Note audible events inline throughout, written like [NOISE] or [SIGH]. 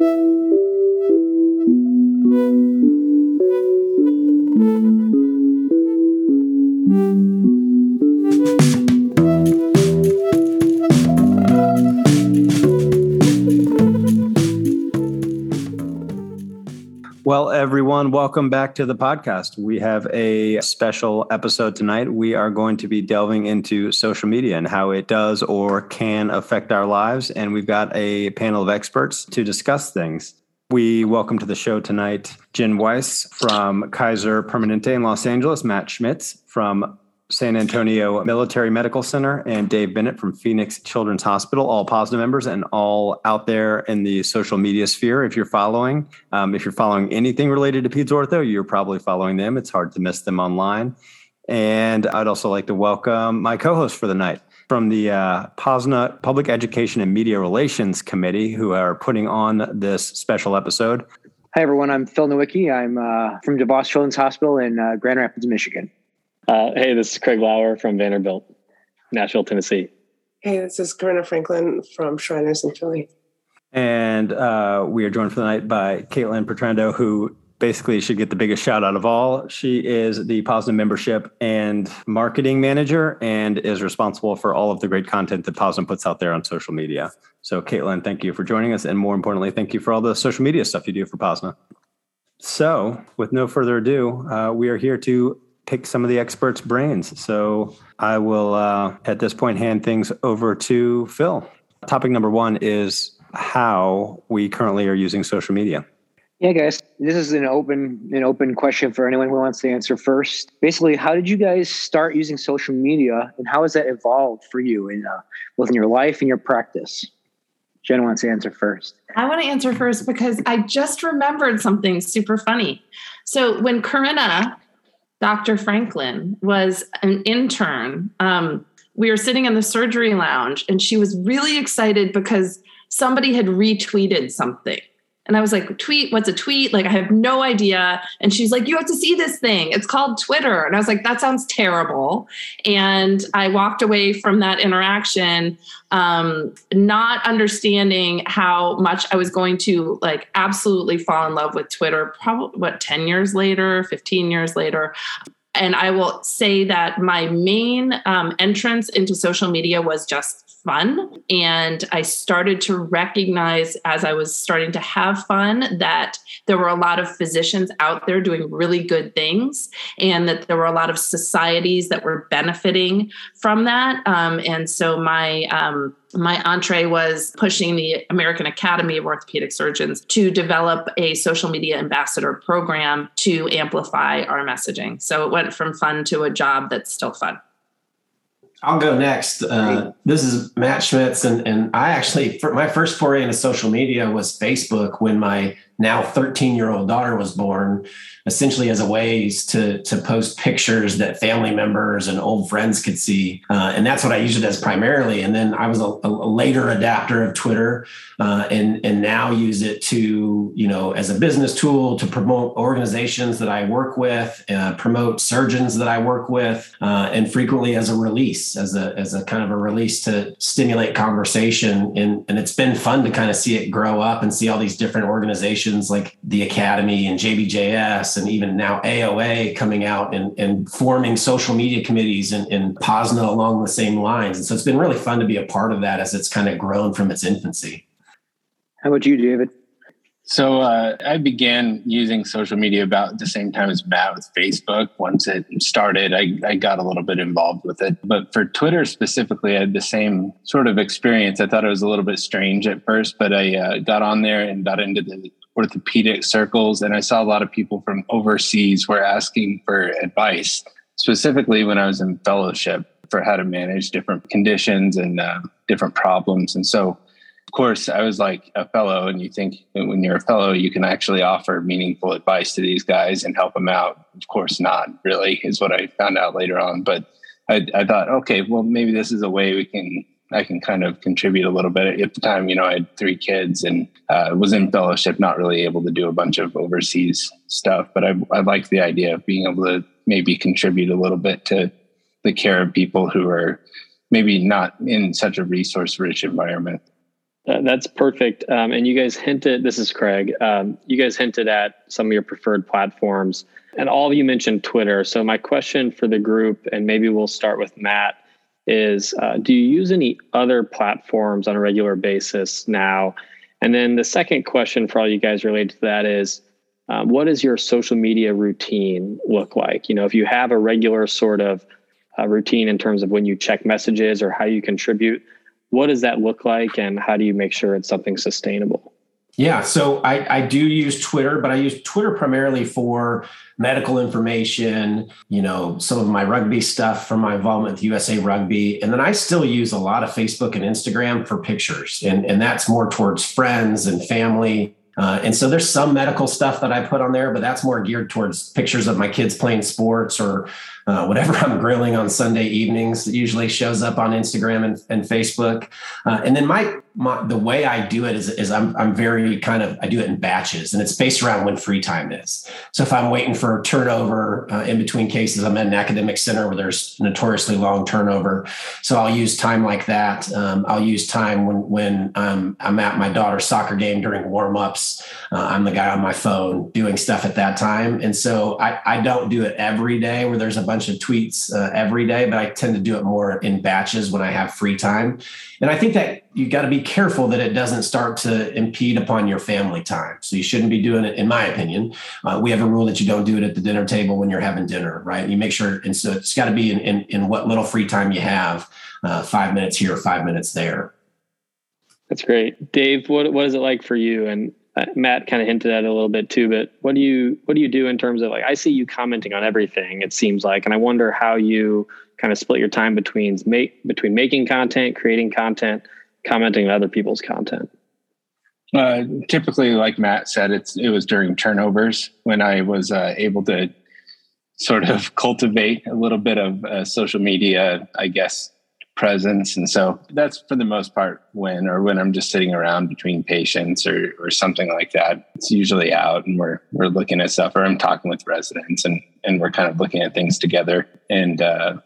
Well, everyone, welcome back to the podcast. We have a special episode tonight. We are going to be delving into social media and how it does or can affect our lives. And we've got a panel of experts to discuss things. We welcome to the show tonight Jen Weiss from Kaiser Permanente in Los Angeles, Matt Schmitz from San Antonio Military Medical Center and Dave Bennett from Phoenix Children's Hospital, all POSNA members and all out there in the social media sphere. If you're following, um, if you're following anything related to Peds Ortho, you're probably following them. It's hard to miss them online. And I'd also like to welcome my co-host for the night from the uh, POSNA Public Education and Media Relations Committee, who are putting on this special episode. Hi, everyone. I'm Phil Nowicki. I'm uh, from DeVos Children's Hospital in uh, Grand Rapids, Michigan. Uh, hey, this is Craig Lauer from Vanderbilt, Nashville, Tennessee. Hey, this is Corinna Franklin from Shriners in Philly. And uh, we are joined for the night by Caitlin Petrando, who basically should get the biggest shout out of all. She is the POSNA membership and marketing manager and is responsible for all of the great content that POSNA puts out there on social media. So, Caitlin, thank you for joining us. And more importantly, thank you for all the social media stuff you do for POSNA. So, with no further ado, uh, we are here to pick some of the experts' brains. So I will, uh, at this point, hand things over to Phil. Topic number one is how we currently are using social media. Yeah, guys, this is an open an open question for anyone who wants to answer first. Basically, how did you guys start using social media, and how has that evolved for you in uh, both in your life and your practice? Jen wants to answer first. I want to answer first because I just remembered something super funny. So when Corinna Dr. Franklin was an intern. Um, we were sitting in the surgery lounge and she was really excited because somebody had retweeted something. And I was like, tweet, what's a tweet? Like, I have no idea. And she's like, you have to see this thing. It's called Twitter. And I was like, that sounds terrible. And I walked away from that interaction, um, not understanding how much I was going to like absolutely fall in love with Twitter, probably what, 10 years later, 15 years later. And I will say that my main um, entrance into social media was just fun. And I started to recognize as I was starting to have fun that there were a lot of physicians out there doing really good things and that there were a lot of societies that were benefiting from that. Um, and so my, um, my entree was pushing the American Academy of Orthopedic Surgeons to develop a social media ambassador program to amplify our messaging. So it went from fun to a job that's still fun. I'll go next. Uh, this is Matt Schmitz, and, and I actually, my first foray into social media was Facebook when my now 13 year old daughter was born essentially as a ways to to post pictures that family members and old friends could see. Uh, and that's what i used it as primarily. And then i was a, a later adapter of twitter uh, and and now use it to you know as a business tool to promote organizations that i work with uh, promote surgeons that i work with uh, and frequently as a release as a as a kind of a release to stimulate conversation. And and it's been fun to kind of see it grow up and see all these different organizations like the Academy and JBJS and even now AOA coming out and, and forming social media committees and, and POSNA along the same lines. And so it's been really fun to be a part of that as it's kind of grown from its infancy. How about you, David? So uh, I began using social media about the same time as Matt with Facebook. Once it started, I, I, got a little bit involved with it. But for Twitter specifically, I had the same sort of experience. I thought it was a little bit strange at first, but I uh, got on there and got into the orthopedic circles, and I saw a lot of people from overseas were asking for advice, specifically when I was in fellowship for how to manage different conditions and uh, different problems. And so, of course, I was like a fellow, and you think when you're a fellow, you can actually offer meaningful advice to these guys and help them out. Of course, not really, is what I found out later on. But I, I thought, okay, well, maybe this is a way we can I can kind of contribute a little bit. At the time, you know, I had three kids and uh, was in fellowship, not really able to do a bunch of overseas stuff. But I, I liked the idea of being able to maybe contribute a little bit to the care of people who are maybe not in such a resource rich environment. That's perfect. Um, and you guys hinted, this is Craig, um, you guys hinted at some of your preferred platforms, and all of you mentioned Twitter. So, my question for the group, and maybe we'll start with Matt, is uh, do you use any other platforms on a regular basis now? And then the second question for all you guys related to that is um, what does your social media routine look like? You know, if you have a regular sort of uh, routine in terms of when you check messages or how you contribute, what does that look like and how do you make sure it's something sustainable? Yeah so i, I do use twitter but i use twitter primarily for medical information you know some of my rugby stuff from my involvement with usa rugby. And then i still use a lot of facebook and instagram for pictures. And, and that's more towards friends and family. Uh, and so there's some medical stuff that I put on there, but that's more geared towards pictures of my kids playing sports or uh, whatever I'm grilling on Sunday evenings. Usually shows up on Instagram and, and Facebook. Uh, and then my, my, the way I do it is, is I'm, I'm very kind of I do it in batches, and it's based around when free time is. So if I'm waiting for turnover uh, in between cases, I'm at an academic center where there's notoriously long turnover. So I'll use time like that. Um, I'll use time when when um, I'm at my daughter's soccer game during warm ups. Uh, I'm the guy on my phone doing stuff at that time, and so I, I don't do it every day where there's a bunch bunch of tweets uh, every day, but I tend to do it more in batches when I have free time. And I think that you've got to be careful that it doesn't start to impede upon your family time. So you shouldn't be doing it, in my opinion. Uh, we have a rule that you don't do it at the dinner table when you're having dinner, right? You make sure, and so it's got to be in, in, in, what little free time you have, uh, five minutes here, five minutes there. That's great, Dave. What what is it like for you? And Matt kind of hinted at a little bit too, but what do you what do you do in terms of like I see you commenting on everything it seems like, and I wonder how you kind of split your time between make between making content, creating content, commenting on other people's content. Uh, typically, like Matt said, it's it was during turnovers when I was uh, able to sort of [LAUGHS] cultivate a little bit of uh, social media, I guess, presence. And so that's for the most part when, or when I'm just sitting around between patients or, or something like that. It's usually out and we're, we're looking at stuff or I'm talking with residents and, and we're kind of looking at things together. And, uh,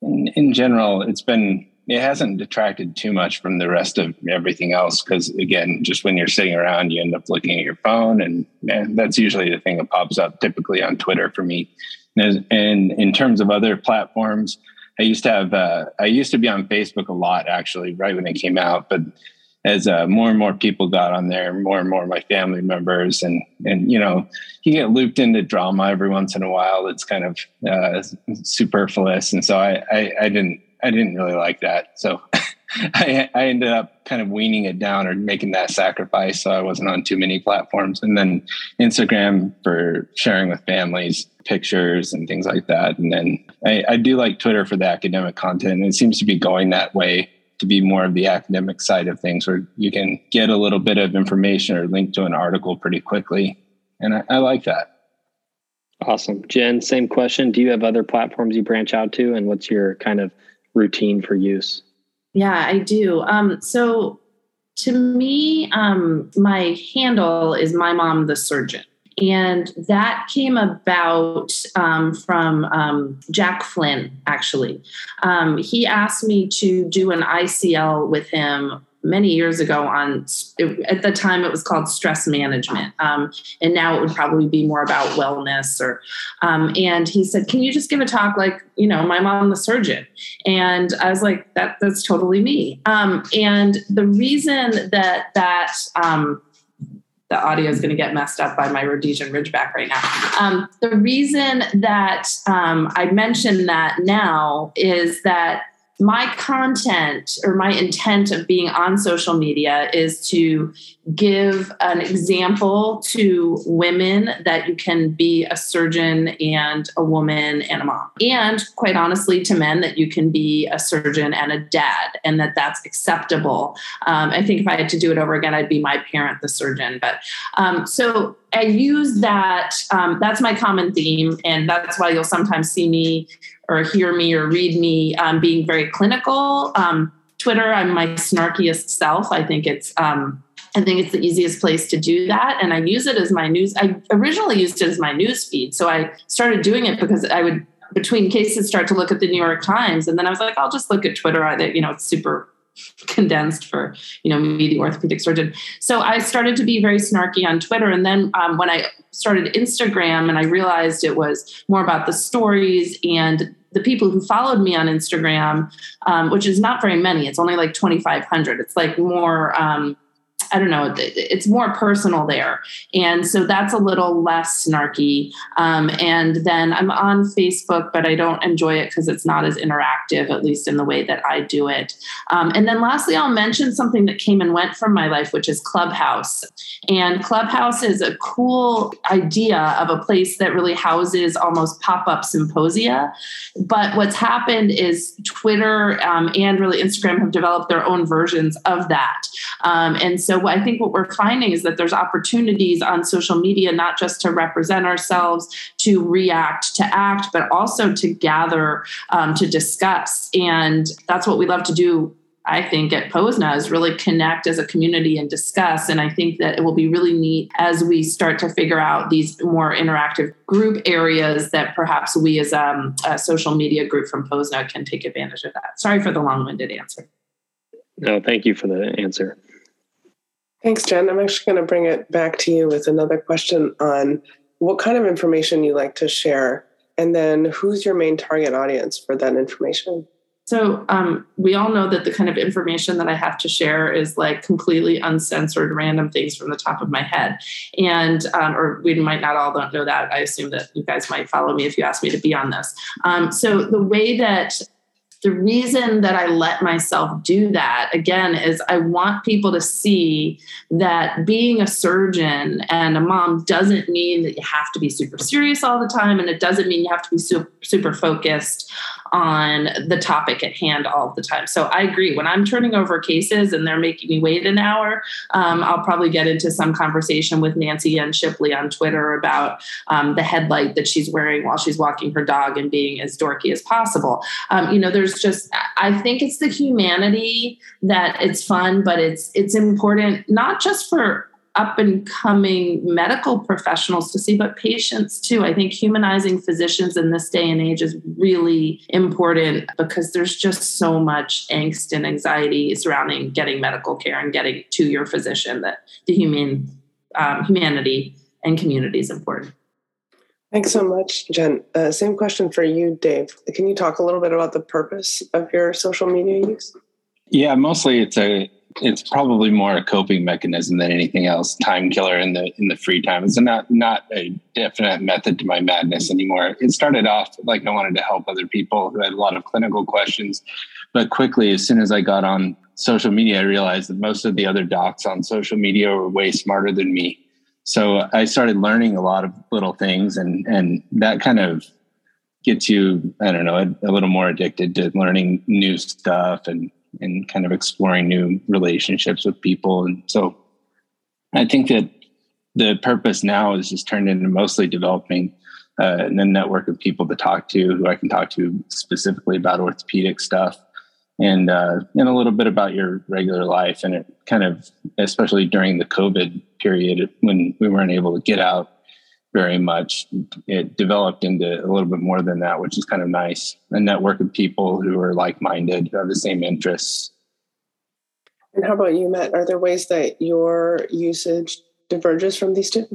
in, in general, it's been, it hasn't detracted too much from the rest of everything else. Cause again, just when you're sitting around, you end up looking at your phone and, and that's usually the thing that pops up typically on Twitter for me. And in terms of other platforms, I used to have uh, I used to be on Facebook a lot actually right when it came out, but as uh, more and more people got on there, more and more of my family members, and and you know, you get looped into drama every once in a while. It's kind of uh, superfluous, and so I, I, I didn't I didn't really like that. So [LAUGHS] I, I ended up kind of weaning it down or making that sacrifice, so I wasn't on too many platforms. And then Instagram for sharing with families pictures and things like that. And then I, I do like Twitter for the academic content. And it seems to be going that way to be more of the academic side of things where you can get a little bit of information or link to an article pretty quickly. And I, I like that. Awesome. Jen, same question. Do you have other platforms you branch out to? And what's your kind of routine for use? Yeah, I do. Um, so to me, um, my handle is my mom, the surgeon. And that came about um, from um, Jack Flynn, actually. Um, he asked me to do an ICL with him many years ago on at the time it was called stress management. Um, and now it would probably be more about wellness or um, and he said can you just give a talk like you know my mom the surgeon? And i was like that that's totally me. Um, and the reason that that um, the audio is going to get messed up by my Rhodesian Ridgeback right now. Um, the reason that um, I mention that now is that my content or my intent of being on social media is to give an example to women that you can be a surgeon and a woman and a mom. And quite honestly to men that you can be a surgeon and a dad and that that's acceptable. Um, i think if i had to do it over again i'd be my parent the surgeon. But um, so i use that um, that's my common theme and that's why you'll sometimes see me or hear me or read me um, being very clinical. Um, Twitter, I'm my snarkiest self. I think it's um, I think it's the easiest place to do that, and I use it as my news. I originally used it as my news feed, so I started doing it because I would between cases start to look at the New York Times, and then I was like, I'll just look at Twitter. I, you know, it's super condensed for you know me the orthopedic surgeon. So i started to be very snarky on twitter and then um, when i started instagram and i realized it was more about the stories and the people who followed me on instagram um, which is not very many it's only like 2500 it's like more um, I don't know, it's more personal there. And so that's a little less snarky. Um, and then I'm on Facebook, but I don't enjoy it because it's not as interactive, at least in the way that I do it. Um, and then lastly, I'll mention something that came and went from my life, which is Clubhouse. And Clubhouse is a cool idea of a place that really houses almost pop up symposia. But what's happened is Twitter um, and really Instagram have developed their own versions of that. Um, and so I think what we're finding is that there's opportunities on social media, not just to represent ourselves, to react, to act, but also to gather, um, to discuss. And that's what we love to do I think at Posna is really connect as a community and discuss. And I think that it will be really neat as we start to figure out these more interactive group areas that perhaps we as um, a social media group from Posna can take advantage of that. Sorry for the long winded answer. No, thank you for the answer. Thanks, Jen. I'm actually going to bring it back to you with another question on what kind of information you like to share, and then who's your main target audience for that information. So um, we all know that the kind of information that I have to share is like completely uncensored, random things from the top of my head, and um, or we might not all don't know that. I assume that you guys might follow me if you ask me to be on this. Um, so the way that the reason that I let myself do that again is I want people to see that being a surgeon and a mom doesn't mean that you have to be super serious all the time, and it doesn't mean you have to be super, super focused on the topic at hand all the time. So I agree. When I'm turning over cases and they're making me wait an hour, um, I'll probably get into some conversation with Nancy and Shipley on Twitter about um, the headlight that she's wearing while she's walking her dog and being as dorky as possible. Um, you know, there's just I think it's the humanity that it's fun, but it's it's important not just for up and coming medical professionals to see, but patients too. I think humanizing physicians in this day and age is really important because there's just so much angst and anxiety surrounding getting medical care and getting to your physician that the human um, humanity and community is important. Thanks so much, Jen. Uh, same question for you, Dave. Can you talk a little bit about the purpose of your social media use? Yeah, mostly it's a it's probably more a coping mechanism than anything else. Time killer in the in the free time. It's not not a definite method to my madness anymore. It started off like I wanted to help other people who had a lot of clinical questions, but quickly as soon as I got on social media, I realized that most of the other docs on social media were way smarter than me. So I started learning a lot of little things, and and that kind of gets you I don't know a, a little more addicted to learning new stuff and and kind of exploring new relationships with people. And so I think that the purpose now is just turned into mostly developing uh, a network of people to talk to who I can talk to specifically about orthopedic stuff and uh, and a little bit about your regular life. And it kind of, especially during the COVID period when we weren't able to get out very much. It developed into a little bit more than that, which is kind of nice. A network of people who are like minded, have the same interests. And how about you, Matt? Are there ways that your usage diverges from these two?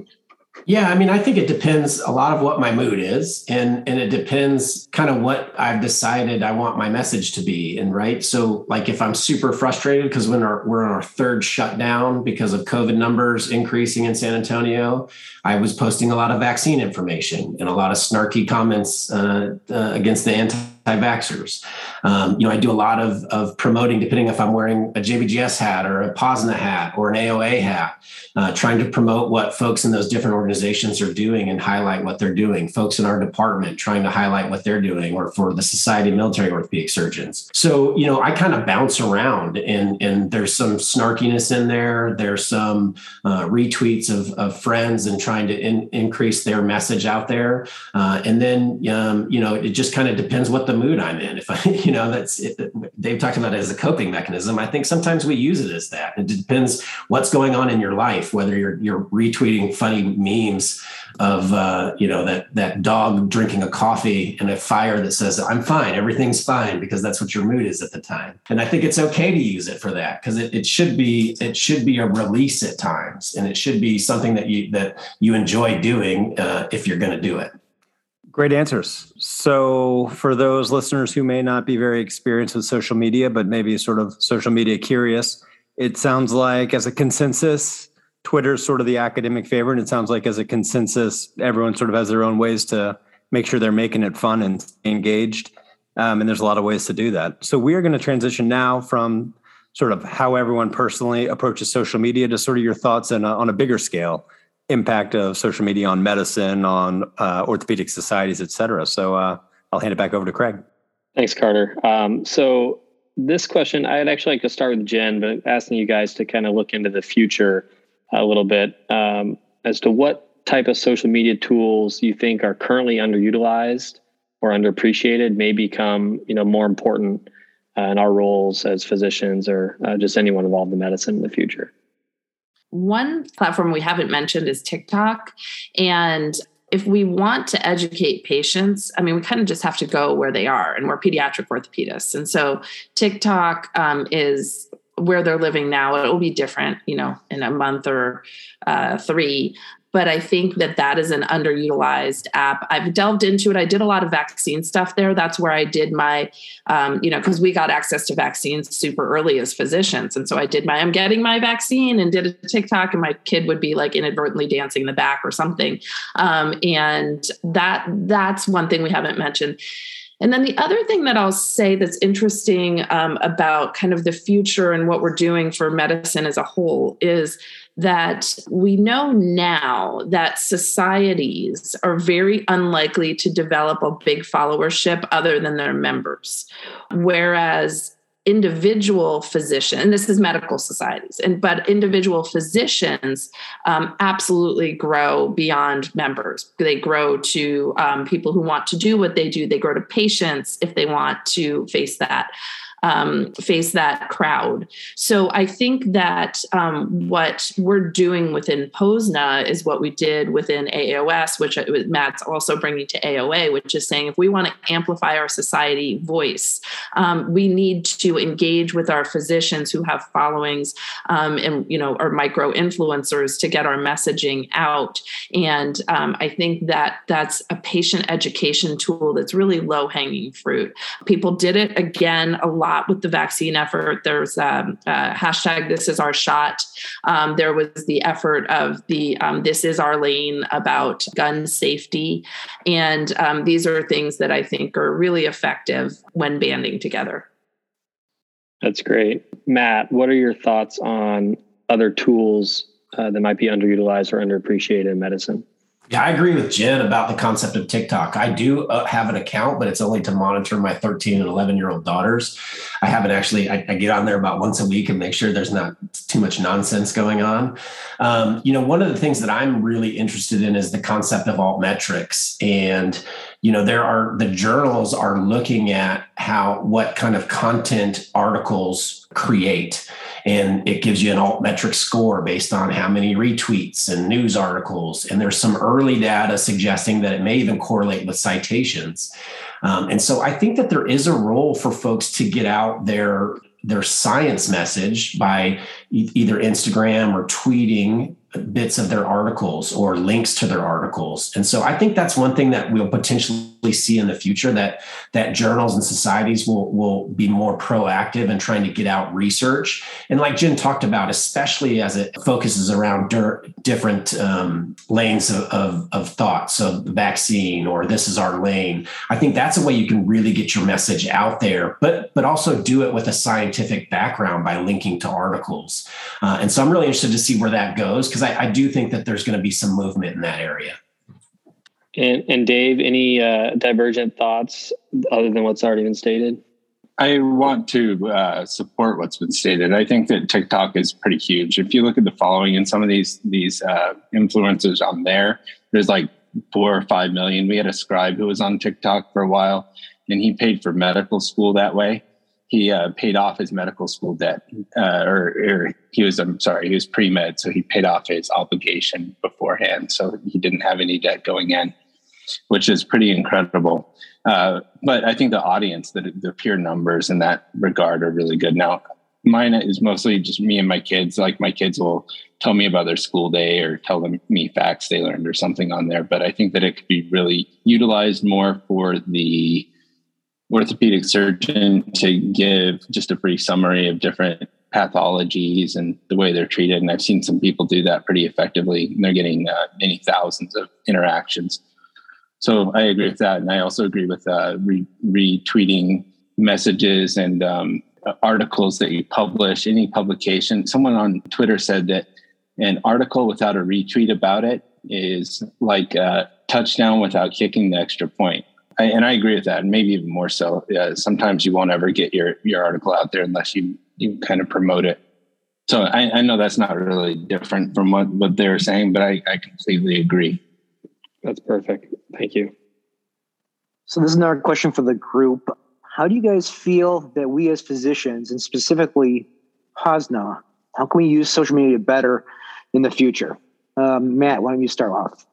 Yeah, I mean, I think it depends a lot of what my mood is, and and it depends kind of what I've decided I want my message to be. And right, so like if I'm super frustrated because when our, we're on our third shutdown because of COVID numbers increasing in San Antonio, I was posting a lot of vaccine information and a lot of snarky comments uh, uh, against the anti vaxxers. Um, you know, I do a lot of, of promoting, depending if I'm wearing a JBJS hat or a POSNA hat or an AOA hat, uh, trying to promote what folks in those different organizations are doing and highlight what they're doing. Folks in our department trying to highlight what they're doing, or for the Society of Military Orthopedic Surgeons. So, you know, I kind of bounce around and, and there's some snarkiness in there. There's some uh, retweets of, of friends and trying to in, increase their message out there. Uh, and then, um, you know, it just kind of depends what the mood I'm in. If I, [LAUGHS] you know, that's it, Dave talked about it as a coping mechanism. I think sometimes we use it as that. It depends what's going on in your life, whether you're you're retweeting funny memes of uh, you know that that dog drinking a coffee and a fire that says I'm fine, everything's fine because that's what your mood is at the time. And I think it's okay to use it for that because it, it should be it should be a release at times, and it should be something that you that you enjoy doing uh, if you're going to do it. Great answers. So, for those listeners who may not be very experienced with social media, but maybe sort of social media curious, it sounds like as a consensus, Twitter's sort of the academic favorite. And It sounds like as a consensus, everyone sort of has their own ways to make sure they're making it fun and engaged. Um, and there's a lot of ways to do that. So, we are going to transition now from sort of how everyone personally approaches social media to sort of your thoughts on a, on a bigger scale impact of social media on medicine, on uh, orthopedic societies, et cetera. So uh, I'll hand it back over to Craig. Thanks, Carter. Um, so this question, I'd actually like to start with Jen, but asking you guys to kind of look into the future a little bit um, as to what type of social media tools you think are currently underutilized or underappreciated may become, you know, more important uh, in our roles as physicians or uh, just anyone involved in medicine in the future. One platform we haven't mentioned is TikTok. And if we want to educate patients, I mean, we kind of just have to go where they are, and we're pediatric orthopedists. And so TikTok um, is where they're living now. It will be different, you know, in a month or uh, three but I think that that is an underutilized app. I've delved into it. I did a lot of vaccine stuff there. That's where I did my, um, you know, because we got access to vaccines super early as physicians, and so I did my I'm getting my vaccine and did a TikTok, and my kid would be like inadvertently dancing in the back or something, um, and that that's one thing we haven't mentioned. And then the other thing that I'll say that's interesting um, about kind of the future and what we're doing for medicine as a whole is that we know now that societies are very unlikely to develop a big followership other than their members. Whereas individual physicians, and this is medical societies, and but individual physicians um, absolutely grow beyond members. They grow to um, people who want to do what they do. They grow to patients if they want to face that um, face that crowd. So I think that um, what we're doing within POSNA is what we did within AAOS, which Matt's also bringing to AOA, which is saying if we want to amplify our society voice, um, we need to engage with our physicians who have followings um, and you know are micro influencers to get our messaging out. And um, I think that that's a patient education tool that's really low hanging fruit. People did it again a lot lot with the vaccine effort. There's um, uh, hashtag This Is Our Shot. Um, there was the effort of the um, This Is Our Lane about gun safety, and um, these are things that I think are really effective when banding together. That's great, Matt. What are your thoughts on other tools uh, that might be underutilized or underappreciated in medicine? Yeah, I agree with Jen about the concept of TikTok. I do uh, have an account, but it's only to monitor my 13 and 11 year old daughters. I haven't actually, I, I, get on there about once a week and make sure there's not too much nonsense going on. Um, you know, one of the things that I'm really interested in is the concept of altmetrics. And, you know, there are the journals are looking at how, what kind of content articles create and it gives you an altmetric score based on how many retweets and news articles. And there's some early data suggesting that it may even correlate with citations. Um, and so i think that there is a role for folks to get out their their science message by either instagram or tweeting bits of their articles or links to their articles. And so I think that's one thing that we'll potentially see in the future that that journals and societies will will be more proactive in trying to get out research. And like Jen talked about, especially as it focuses around der- different um, lanes of, of, of thought, so vaccine or this is our lane. I think that's a way you can really get your message out there, but but also do it with a scientific background by linking to articles. Uh, and so I'm really interested to see where that goes because I, I, do think that there's going to be some movement in that area. And, and Dave, any uh, divergent thoughts other than what's already been stated? I want to uh, support what's been stated. I think that TikTok is pretty huge. If you look at the following and some of these these uh, influencers on there, there's like four or five million. We had a scribe who was on TikTok for a while, and he paid for medical school that way. He uh, paid off his medical school debt, uh, or, or, he was, I'm sorry, he was pre med. So he paid off his obligation beforehand. So he didn't have any debt going in, which is pretty incredible. Uh, but I think the audience, the, the pure numbers in that regard are really good. Now, mine is mostly just me and my kids. Like my kids will tell me about their school day or tell them me facts they learned or something on there. But I think that it could be really utilized more for the orthopedic surgeon to give just a brief summary of different pathologies and the way they're treated. And I've seen some people do that pretty effectively. And they're getting uh, many thousands of interactions. So I agree with that. And I also agree with uh, re- retweeting messages and um, articles that you publish, any publication. Someone on Twitter said that an article without a retweet about it is like a touchdown without kicking the extra point. I, and I agree with that, and maybe even more so. Yeah, sometimes you won't ever get your your article out there unless you you kind of promote it. So I, I know that's not really different from what what they're saying, but I, I completely agree. That's perfect. Thank you. So this is another question for the group. How do you guys feel that we as physicians, and specifically Posna, how can we use social media better in the future? Um, Matt, why don't you start off?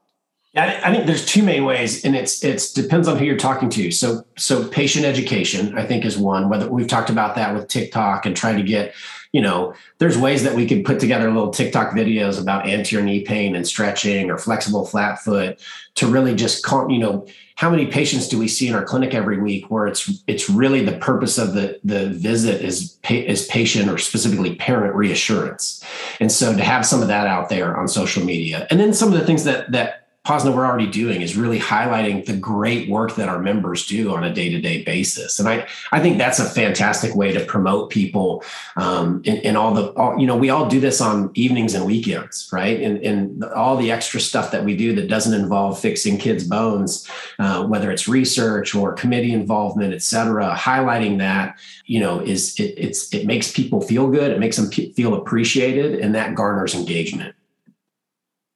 I, think there's two main ways, and it's it's depends on who you're talking to. So so patient education, I think, is one. Whether we've talked about that with TikTok and trying to get, you know, there's ways that we could put together little TikTok videos about anterior knee pain and stretching or flexible flat foot to really just, call, you know, how many patients do we see in our clinic every week where it's it's really the purpose of the the visit is is patient or specifically parent reassurance, and so to have some of that out there on social media, and then some of the things that that Posna we're already doing is really highlighting the great work that our members do on a day-to-day basis. And I, I think that's a fantastic way to promote people um, in, in, all the, all, you know, we all do this on evenings and weekends, right? And, and all the extra stuff that we do that doesn't involve fixing kids' bones, uh, whether it's research or committee involvement, et cetera, highlighting that, you know, is it, it's, it makes people feel good. It makes them feel appreciated and that garners engagement.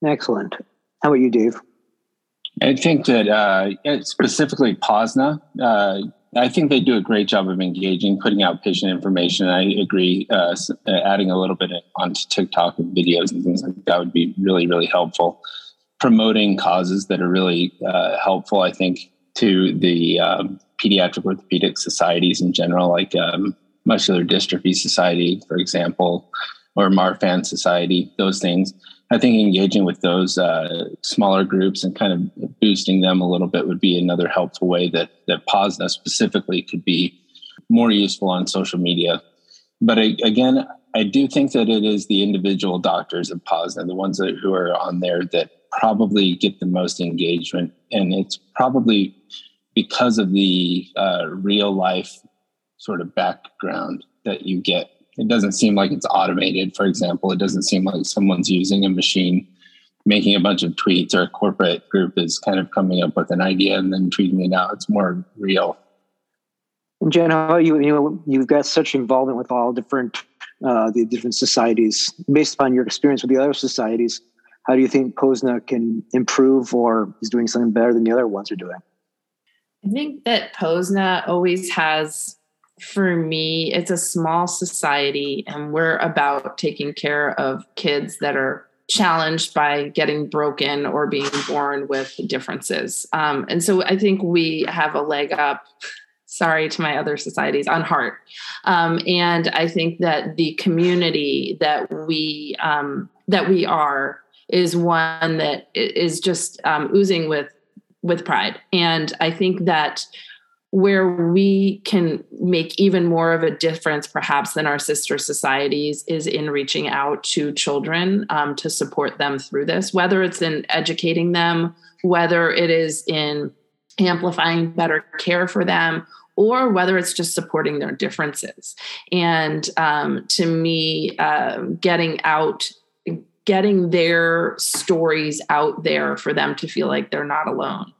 Excellent. How about you, Dave? I think that uh, specifically Posna, uh, I think they do a great job of engaging, putting out patient information. I agree. Uh, uh, adding a little bit onto TikTok and videos and things like that would be really, really helpful. Promoting causes that are really uh, helpful, I think, to the um, pediatric orthopedic societies in general, like um, Muscular Dystrophy Society, for example, or Marfan Society. Those things I think engaging with those uh, smaller groups and kind of boosting them a little bit would be another helpful way that that Posna specifically could be more useful on social media. But I, again, I do think that it is the individual doctors of Posna, the ones that, who are on there, that probably get the most engagement, and it's probably because of the uh, real life sort of background that you get it doesn't seem like it's automated for example. It doesn't seem like someone's using a machine. Making a bunch of tweets or a corporate group is kind of coming up with an idea and then tweeting it out. It's more real. And jen how you? You know you've got such involvement with all different uh, the different societies. Based upon your experience with the other societies how do you think posna can improve or is doing something better than the other ones are doing? I think that posna always has for me, it's a small society, and we're about taking care of kids that are challenged by getting broken or being born with differences. Um, and so I think we have a leg up. Sorry to my other societies on heart. Um, and I think that the community that we um, that we are is one that is just um, oozing with with pride. And I think that where we can make even more of a difference perhaps than our sister societies is in reaching out to children um, to support them through this whether it's in educating them whether it is in amplifying better care for them or whether it's just supporting their differences. And um, to me uh, getting out getting their stories out there for them to feel like they're not alone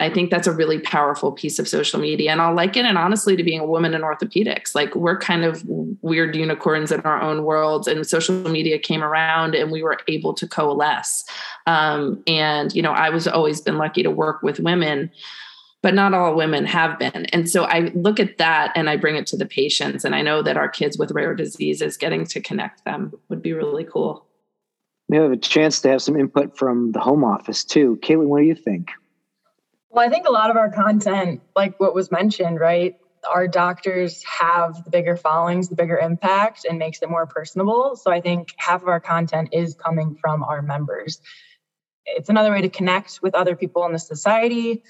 I think that's a really powerful piece of social media. And I'll it And honestly to being a woman in orthopedics. Like we're kind of weird unicorns in our own worlds, and social media came around and we were able to coalesce. Um, and, you know, I was always been lucky to work with women but not all women have been. And so I look at that and I bring it to the patients. And I know that our kids with rare diseases getting to connect them would be really cool. We have a chance to have some input from the home office too. Caitlin, what do you think? Well, I think a lot of our content, like what was mentioned, right? Our doctors have the bigger followings, the bigger impact, and makes it more personable. So I think half of our content is coming from our members. It's another way to connect with other people in the society.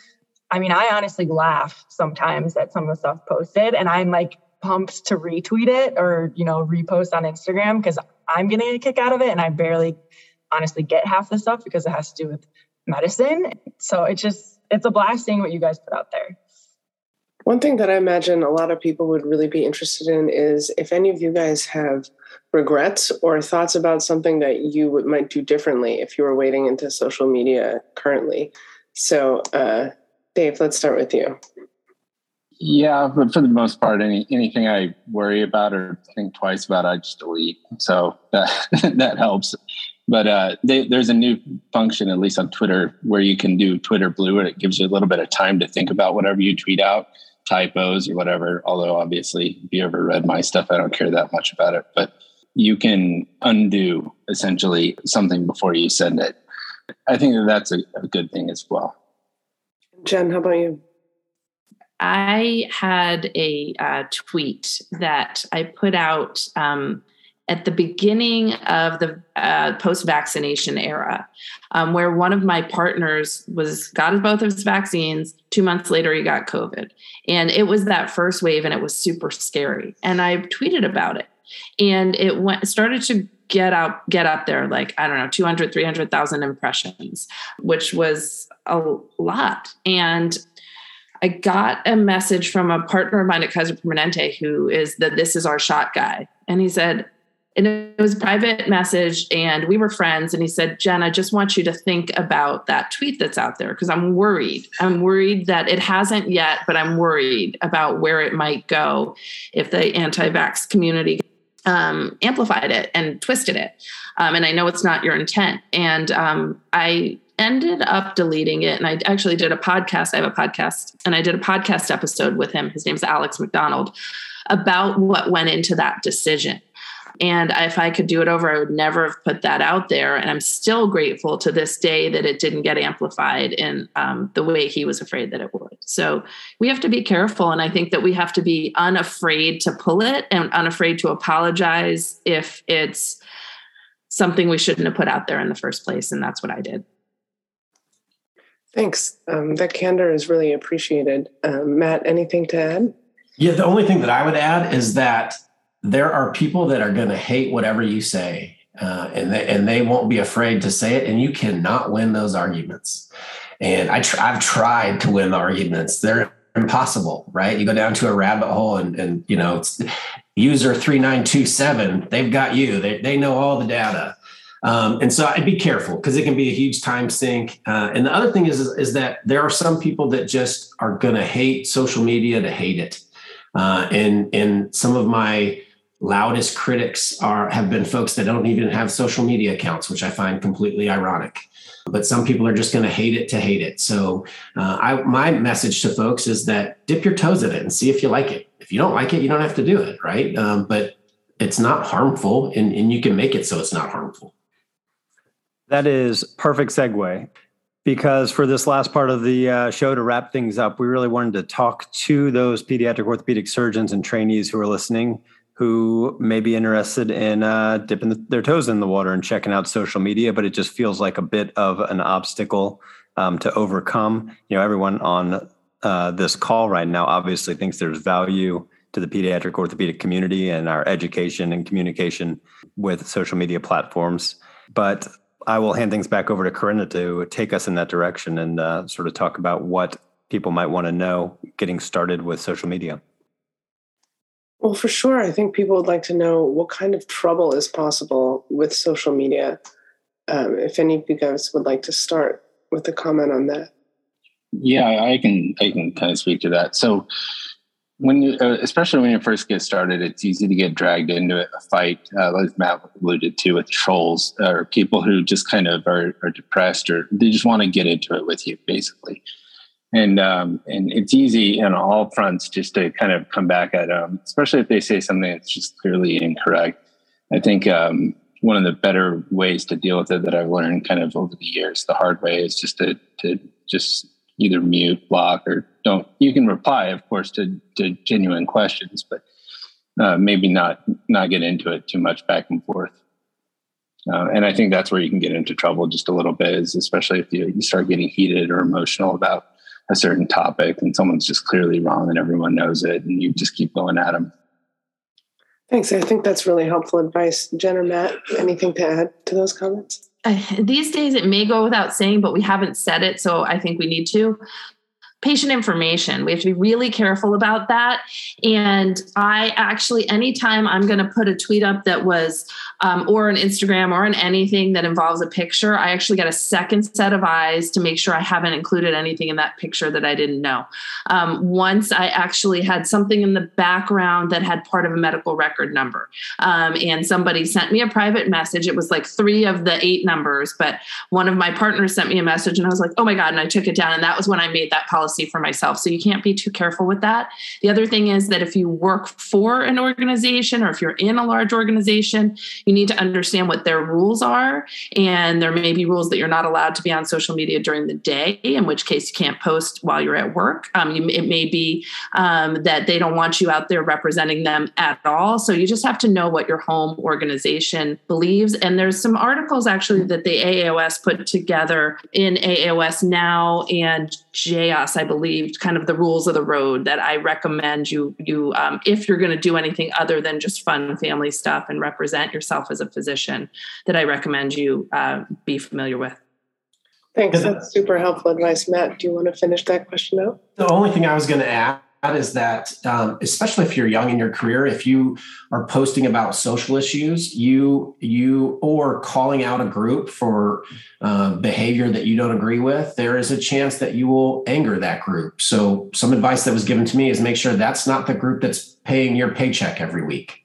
I mean, I honestly laugh sometimes at some of the stuff posted, and I'm like pumped to retweet it or, you know, repost on Instagram because I'm getting a kick out of it. And I barely honestly get half the stuff because it has to do with medicine. So it's just, it's a blast seeing what you guys put out there. One thing that I imagine a lot of people would really be interested in is if any of you guys have regrets or thoughts about something that you would, might do differently if you were wading into social media currently. So, uh, Dave, let's start with you. Yeah, but for the most part, any anything I worry about or think twice about, I just delete. So [LAUGHS] that that helps. But uh, they, there's a new function, at least on Twitter, where you can do Twitter Blue, and it gives you a little bit of time to think about whatever you tweet out, typos or whatever. Although obviously, if you ever read my stuff, I don't care that much about it. But you can undo essentially something before you send it. I think that that's a, a good thing as well. Jen, how about you? I had a uh, tweet that I put out um, at the beginning of the uh, post-vaccination era, um, where one of my partners was got both of his vaccines. Two months later, he got COVID, and it was that first wave, and it was super scary. And I tweeted about it, and it went started to get out get up there like i don't know 200 300000 impressions which was a lot and i got a message from a partner of mine at kaiser permanente who is the this is our shot guy and he said and it was a private message and we were friends and he said jen i just want you to think about that tweet that's out there because i'm worried i'm worried that it hasn't yet but i'm worried about where it might go if the anti-vax community um, amplified it and twisted it. Um, and I know it's not your intent. And um, I ended up deleting it. And I actually did a podcast. I have a podcast, and I did a podcast episode with him. His name's Alex McDonald about what went into that decision. And if I could do it over, I would never have put that out there. And I'm still grateful to this day that it didn't get amplified in um, the way he was afraid that it would. So we have to be careful. And I think that we have to be unafraid to pull it and unafraid to apologize if it's something we shouldn't have put out there in the first place. And that's what I did. Thanks. Um, that candor is really appreciated. Um, Matt, anything to add? Yeah, the only thing that I would add is that there are people that are going to hate whatever you say, uh, and they and they won't be afraid to say it, and you cannot win those arguments. And I tr- I've tried to win arguments; they're impossible, right? You go down to a rabbit hole, and and you know, it's user three nine two seven. They've got you. They they know all the data. Um, and so I'd be careful because it can be a huge time sink. Uh, and the other thing is, is, is, that there are some people that just are going to hate social media to hate it. Uh, and, and some of my loudest critics are have been folks that don't even have social media accounts, which I find completely ironic. But some people are just going to hate it to hate it. So, uh, I, my message to folks is that dip your toes in it and see if you like it. If you don't like it, you don't have to do it, right? Um, but it's not harmful, and, and you can make it so it's not harmful. That is perfect segue because for this last part of the uh, show to wrap things up, we really wanted to talk to those pediatric orthopedic surgeons and trainees who are listening who may be interested in uh, dipping the, their toes in the water and checking out social media, but it just feels like a bit of an obstacle um, to overcome. You know, everyone on uh, this call right now obviously thinks there's value to the pediatric orthopedic community and our education and communication with social media platforms. But I will hand things back over to Corinna to take us in that direction and uh, sort of talk about what people might want to know getting started with social media. Well, for sure. I think people would like to know what kind of trouble is possible with social media. Um, if any of you guys would like to start with a comment on that. Yeah, I can. I can kind of speak to that. So, when you, uh, especially when you first get started, it's easy to get dragged into a fight, uh, like Matt alluded to, with trolls or people who just kind of are, are depressed or they just want to get into it with you, basically. And um, and it's easy on all fronts just to kind of come back at them, especially if they say something that's just clearly incorrect. I think um, one of the better ways to deal with it that I've learned kind of over the years, the hard way, is just to to just either mute, block, or don't. You can reply, of course, to to genuine questions, but uh, maybe not not get into it too much back and forth. Uh, and I think that's where you can get into trouble just a little bit, is especially if you, you start getting heated or emotional about a certain topic and someone's just clearly wrong and everyone knows it and you just keep going at them. Thanks. I think that's really helpful advice. Jen or Matt, anything to add to those comments? Uh, these days, it may go without saying, but we haven't said it, so I think we need to patient information. We have to be really careful about that. And I actually, anytime I'm going to put a tweet up that was, um, or an Instagram or an anything that involves a picture, I actually get a second set of eyes to make sure I haven't included anything in that picture that I didn't know. Um, once I actually had something in the background that had part of a medical record number. Um, and somebody sent me a private message. It was like three of the eight numbers, but one of my partners sent me a message and I was like, oh my God. And I took it down. And that was when I made that policy policy for myself. So you can't be too careful with that. The other thing is that if you work for an organization or if you're in a large organization, you need to understand what their rules are. And there may be rules that you're not allowed to be on social media during the day, in which case you can't post while you're at work. Um, you, it may be um, that they don't want you out there representing them at all. So you just have to know what your home organization believes. And there's some articles actually that the AAOS put together in AAOS Now and JOS, I believe, kind of the rules of the road that I recommend you you um, if you're going to do anything other than just fun family stuff and represent yourself as a physician, that I recommend you uh, be familiar with. Thanks. That's super helpful advice, Matt. Do you want to finish that question out? The only thing I was going to add is that um, especially if you're young in your career if you are posting about social issues you you or calling out a group for uh, behavior that you don't agree with there is a chance that you will anger that group. So some advice that was given to me is make sure that's not the group that's paying your paycheck every week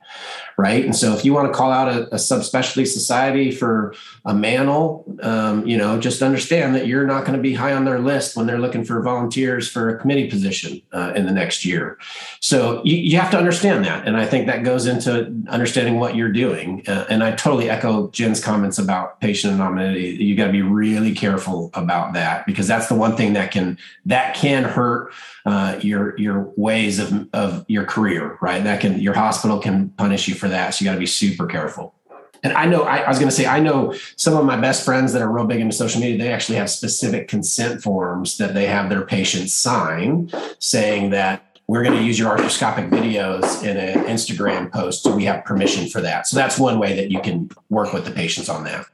right? And so if you want to call out a, a subspecialty society for a mantle, um, you know, just understand that you're not going to be high on their list when they're looking for volunteers for a committee position uh, in the next year. So you, you, have to understand that. And I think that goes into understanding what you're doing. Uh, and I totally echo Jen's comments about patient anonymity. You got to be really careful about that because that's the one thing that can, that can hurt uh, your your ways of of your career, right? That can your hospital can punish you for that. So you got to be super careful. And I know I, I was going to say I know some of my best friends that are real big into social media. They actually have specific consent forms that they have their patients sign, saying that we're going to use your arthroscopic videos in an Instagram post. So we have permission for that. So that's one way that you can work with the patients on that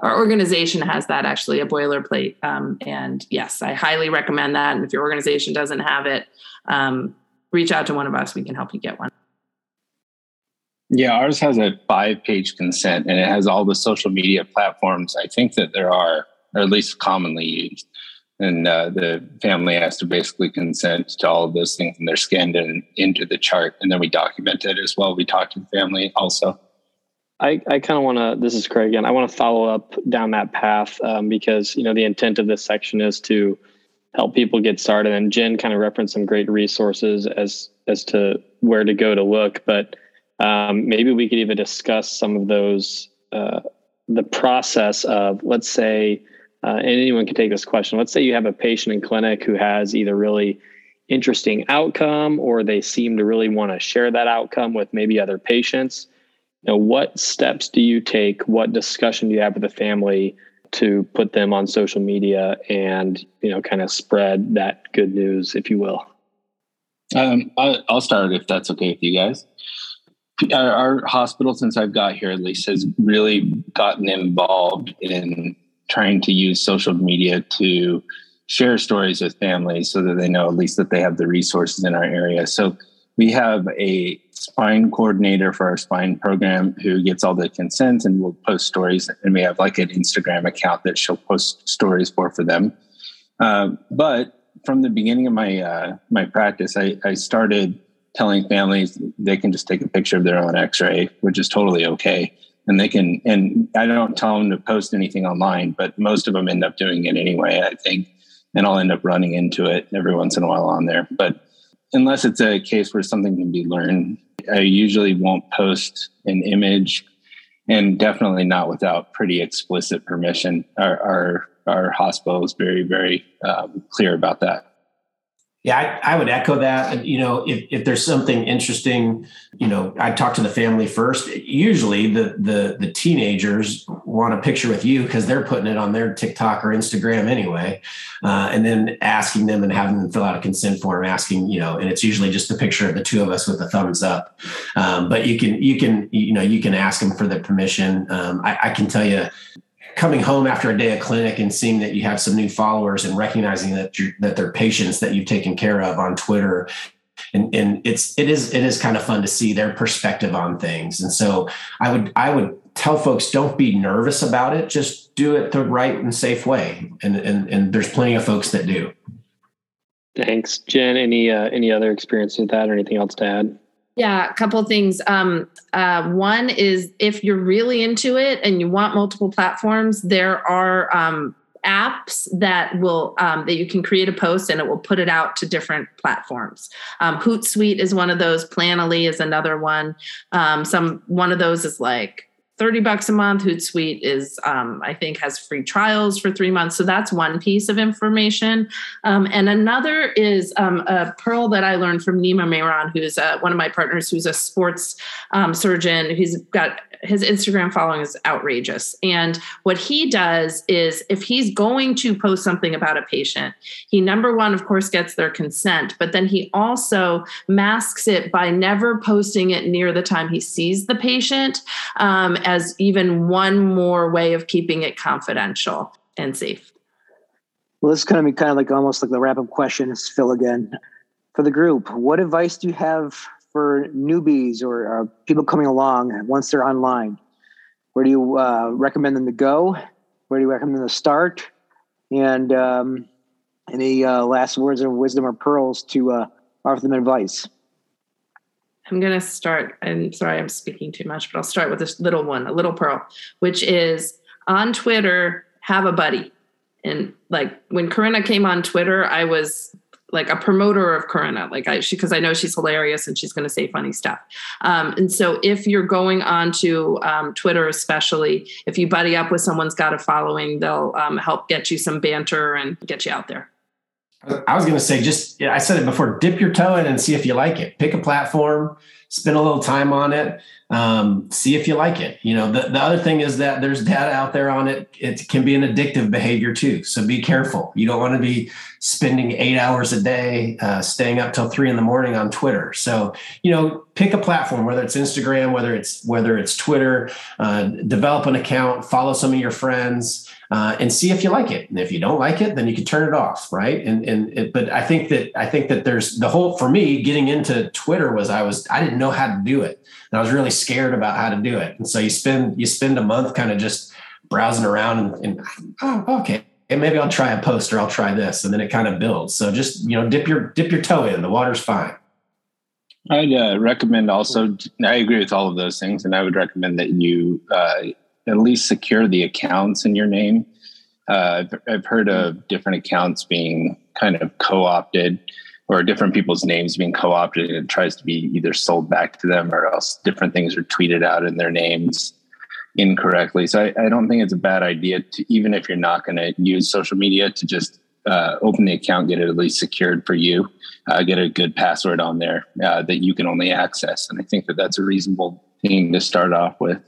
our organization has that actually a boilerplate um, and yes i highly recommend that and if your organization doesn't have it um, reach out to one of us we can help you get one yeah ours has a five page consent and it has all the social media platforms i think that there are or at least commonly used and uh, the family has to basically consent to all of those things and they're scanned in, into the chart and then we document it as well we talk to the family also I, I kind of want to, this is Craig again. I want to follow up down that path um, because, you know, the intent of this section is to help people get started. And Jen kind of referenced some great resources as, as to where to go to look, but um, maybe we could even discuss some of those, uh, the process of, let's say, uh, and anyone can take this question. Let's say you have a patient in clinic who has either really interesting outcome or they seem to really want to share that outcome with maybe other patients you know, what steps do you take? What discussion do you have with the family to put them on social media and you know kind of spread that good news, if you will? Um, I'll start if that's okay with you guys. Our, hospital, since I've got here at least, has really gotten involved in trying to use social media to share stories with families so that they know at least that they have the resources in our area. So we have a spine coordinator for our spine program who gets all the consents and will post stories. And we have like an Instagram account that she'll post stories for for them. Uh, but from the beginning of my uh, my practice, I, I started telling families they can just take a picture of their own X-ray, which is totally okay. And they can, and I don't tell them to post anything online, but most of them end up doing it anyway. I think and I'll end up running into it every once in a while on there. But unless it's a case where something can be learned, I usually won't post an image and definitely not without pretty explicit permission. Our, our, our hospital is very, very um, clear about that. Yeah, I, I, would echo that. You know, if, if there's something interesting, you know, I talk to the family first. Usually, the the the teenagers want a picture with you because they're putting it on their TikTok or Instagram anyway, uh, and then asking them and having them fill out a consent form, asking, you know, and it's usually just a picture of the two of us with a thumbs up. Um, but you can you can you know you can ask them for the permission. Um, I, I can tell you coming home after a day of clinic and seeing that you have some new followers and recognizing that you're, that they're patients that you've taken care of on Twitter. And and it's it is it is kind of fun to see their perspective on things. And so i would i would tell folks don't be nervous about it. Just do it the right and safe way. And and, and there's plenty of folks that do. Thanks. Jen any uh, any other experience with that or anything else to add yeah, a couple of things. Um, uh, one is if you're really into it and you want multiple platforms, there are um, apps that will um, that you can create a post and it will put it out to different platforms. Um, Hootsuite is one of those. Planoly is another one. Um, some one of those is like 30 bucks a month. Hootsuite is, um, I think, has free trials for three months. So that's one piece of information. Um, and another is um, a pearl that I learned from Nima Mehran, who's uh, one of my partners, who's a sports um, surgeon. He's got his Instagram following is outrageous. And what he does is if he's going to post something about a patient, he number one, of course, gets their consent, but then he also masks it by never posting it near the time he sees the patient um, as even one more way of keeping it confidential and safe. Well, this is going to be kind of like almost like the wrap up question. Phil again. For the group, what advice do you have for newbies or uh, people coming along once they're online? Where do you uh, recommend them to go? Where do you recommend them to start? And um, any uh, last words of wisdom or pearls to uh, offer them advice? I'm going to start. I'm sorry, I'm speaking too much, but I'll start with this little one, a little pearl, which is on Twitter, have a buddy. And like when Corinna came on Twitter, I was like a promoter of Corinna, like I, she, because I know she's hilarious and she's going to say funny stuff. Um, and so, if you're going on to um, Twitter, especially if you buddy up with someone's got a following, they'll um, help get you some banter and get you out there. I was going to say, just I said it before, dip your toe in and see if you like it. Pick a platform, spend a little time on it, um, see if you like it. You know, the, the other thing is that there's data out there on it. It can be an addictive behavior too. So be careful. You don't want to be spending eight hours a day, uh, staying up till three in the morning on Twitter. So, you know, pick a platform, whether it's Instagram, whether it's, whether it's Twitter, uh, develop an account, follow some of your friends, uh, and see if you like it. And if you don't like it, then you can turn it off, right? And and it, but I think that I think that there's the whole for me getting into Twitter was I was I didn't know how to do it, and I was really scared about how to do it. And so you spend you spend a month kind of just browsing around and, and oh okay. And maybe I'll try a post or I'll try this, and then it kind of builds. So just you know, dip your dip your toe in. The water's fine. I'd uh, recommend also. I agree with all of those things, and I would recommend that you uh, at least secure the accounts in your name. Uh, I've, I've heard of different accounts being kind of co-opted or different people's names being co-opted and it tries to be either sold back to them or else different things are tweeted out in their names incorrectly. So I, I don't think it's a bad idea to, even if you're not going to use social media to just uh, open the account, get it at least secured for you, uh, get a good password on there uh, that you can only access. And I think that that's a reasonable thing to start off with.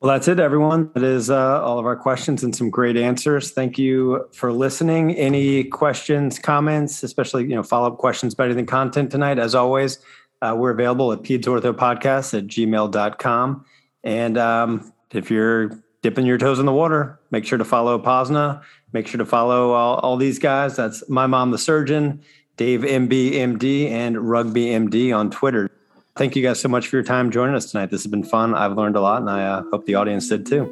Well, that's it, everyone. That is uh, all of our questions and some great answers. Thank you for listening. Any questions, comments, especially you know follow up questions about anything content tonight? As always, uh, we're available at pedsorthopodcast at gmail.com. And um, if you're dipping your toes in the water, make sure to follow POSNA. Make sure to follow all, all these guys. That's my mom, the surgeon, Dave MB MD, and Rugby MD on Twitter. Thank you guys so much for your time joining us tonight. This has been fun. I've learned a lot, and I uh, hope the audience did too.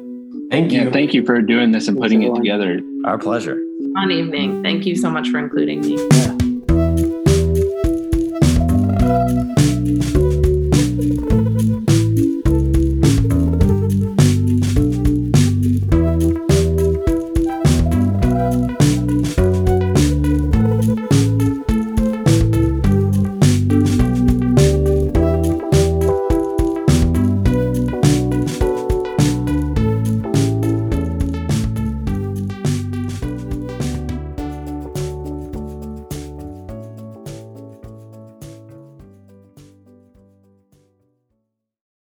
Thank you. Yeah, thank you for doing this and putting it together. Our pleasure. Fun evening. Thank you so much for including me. Yeah.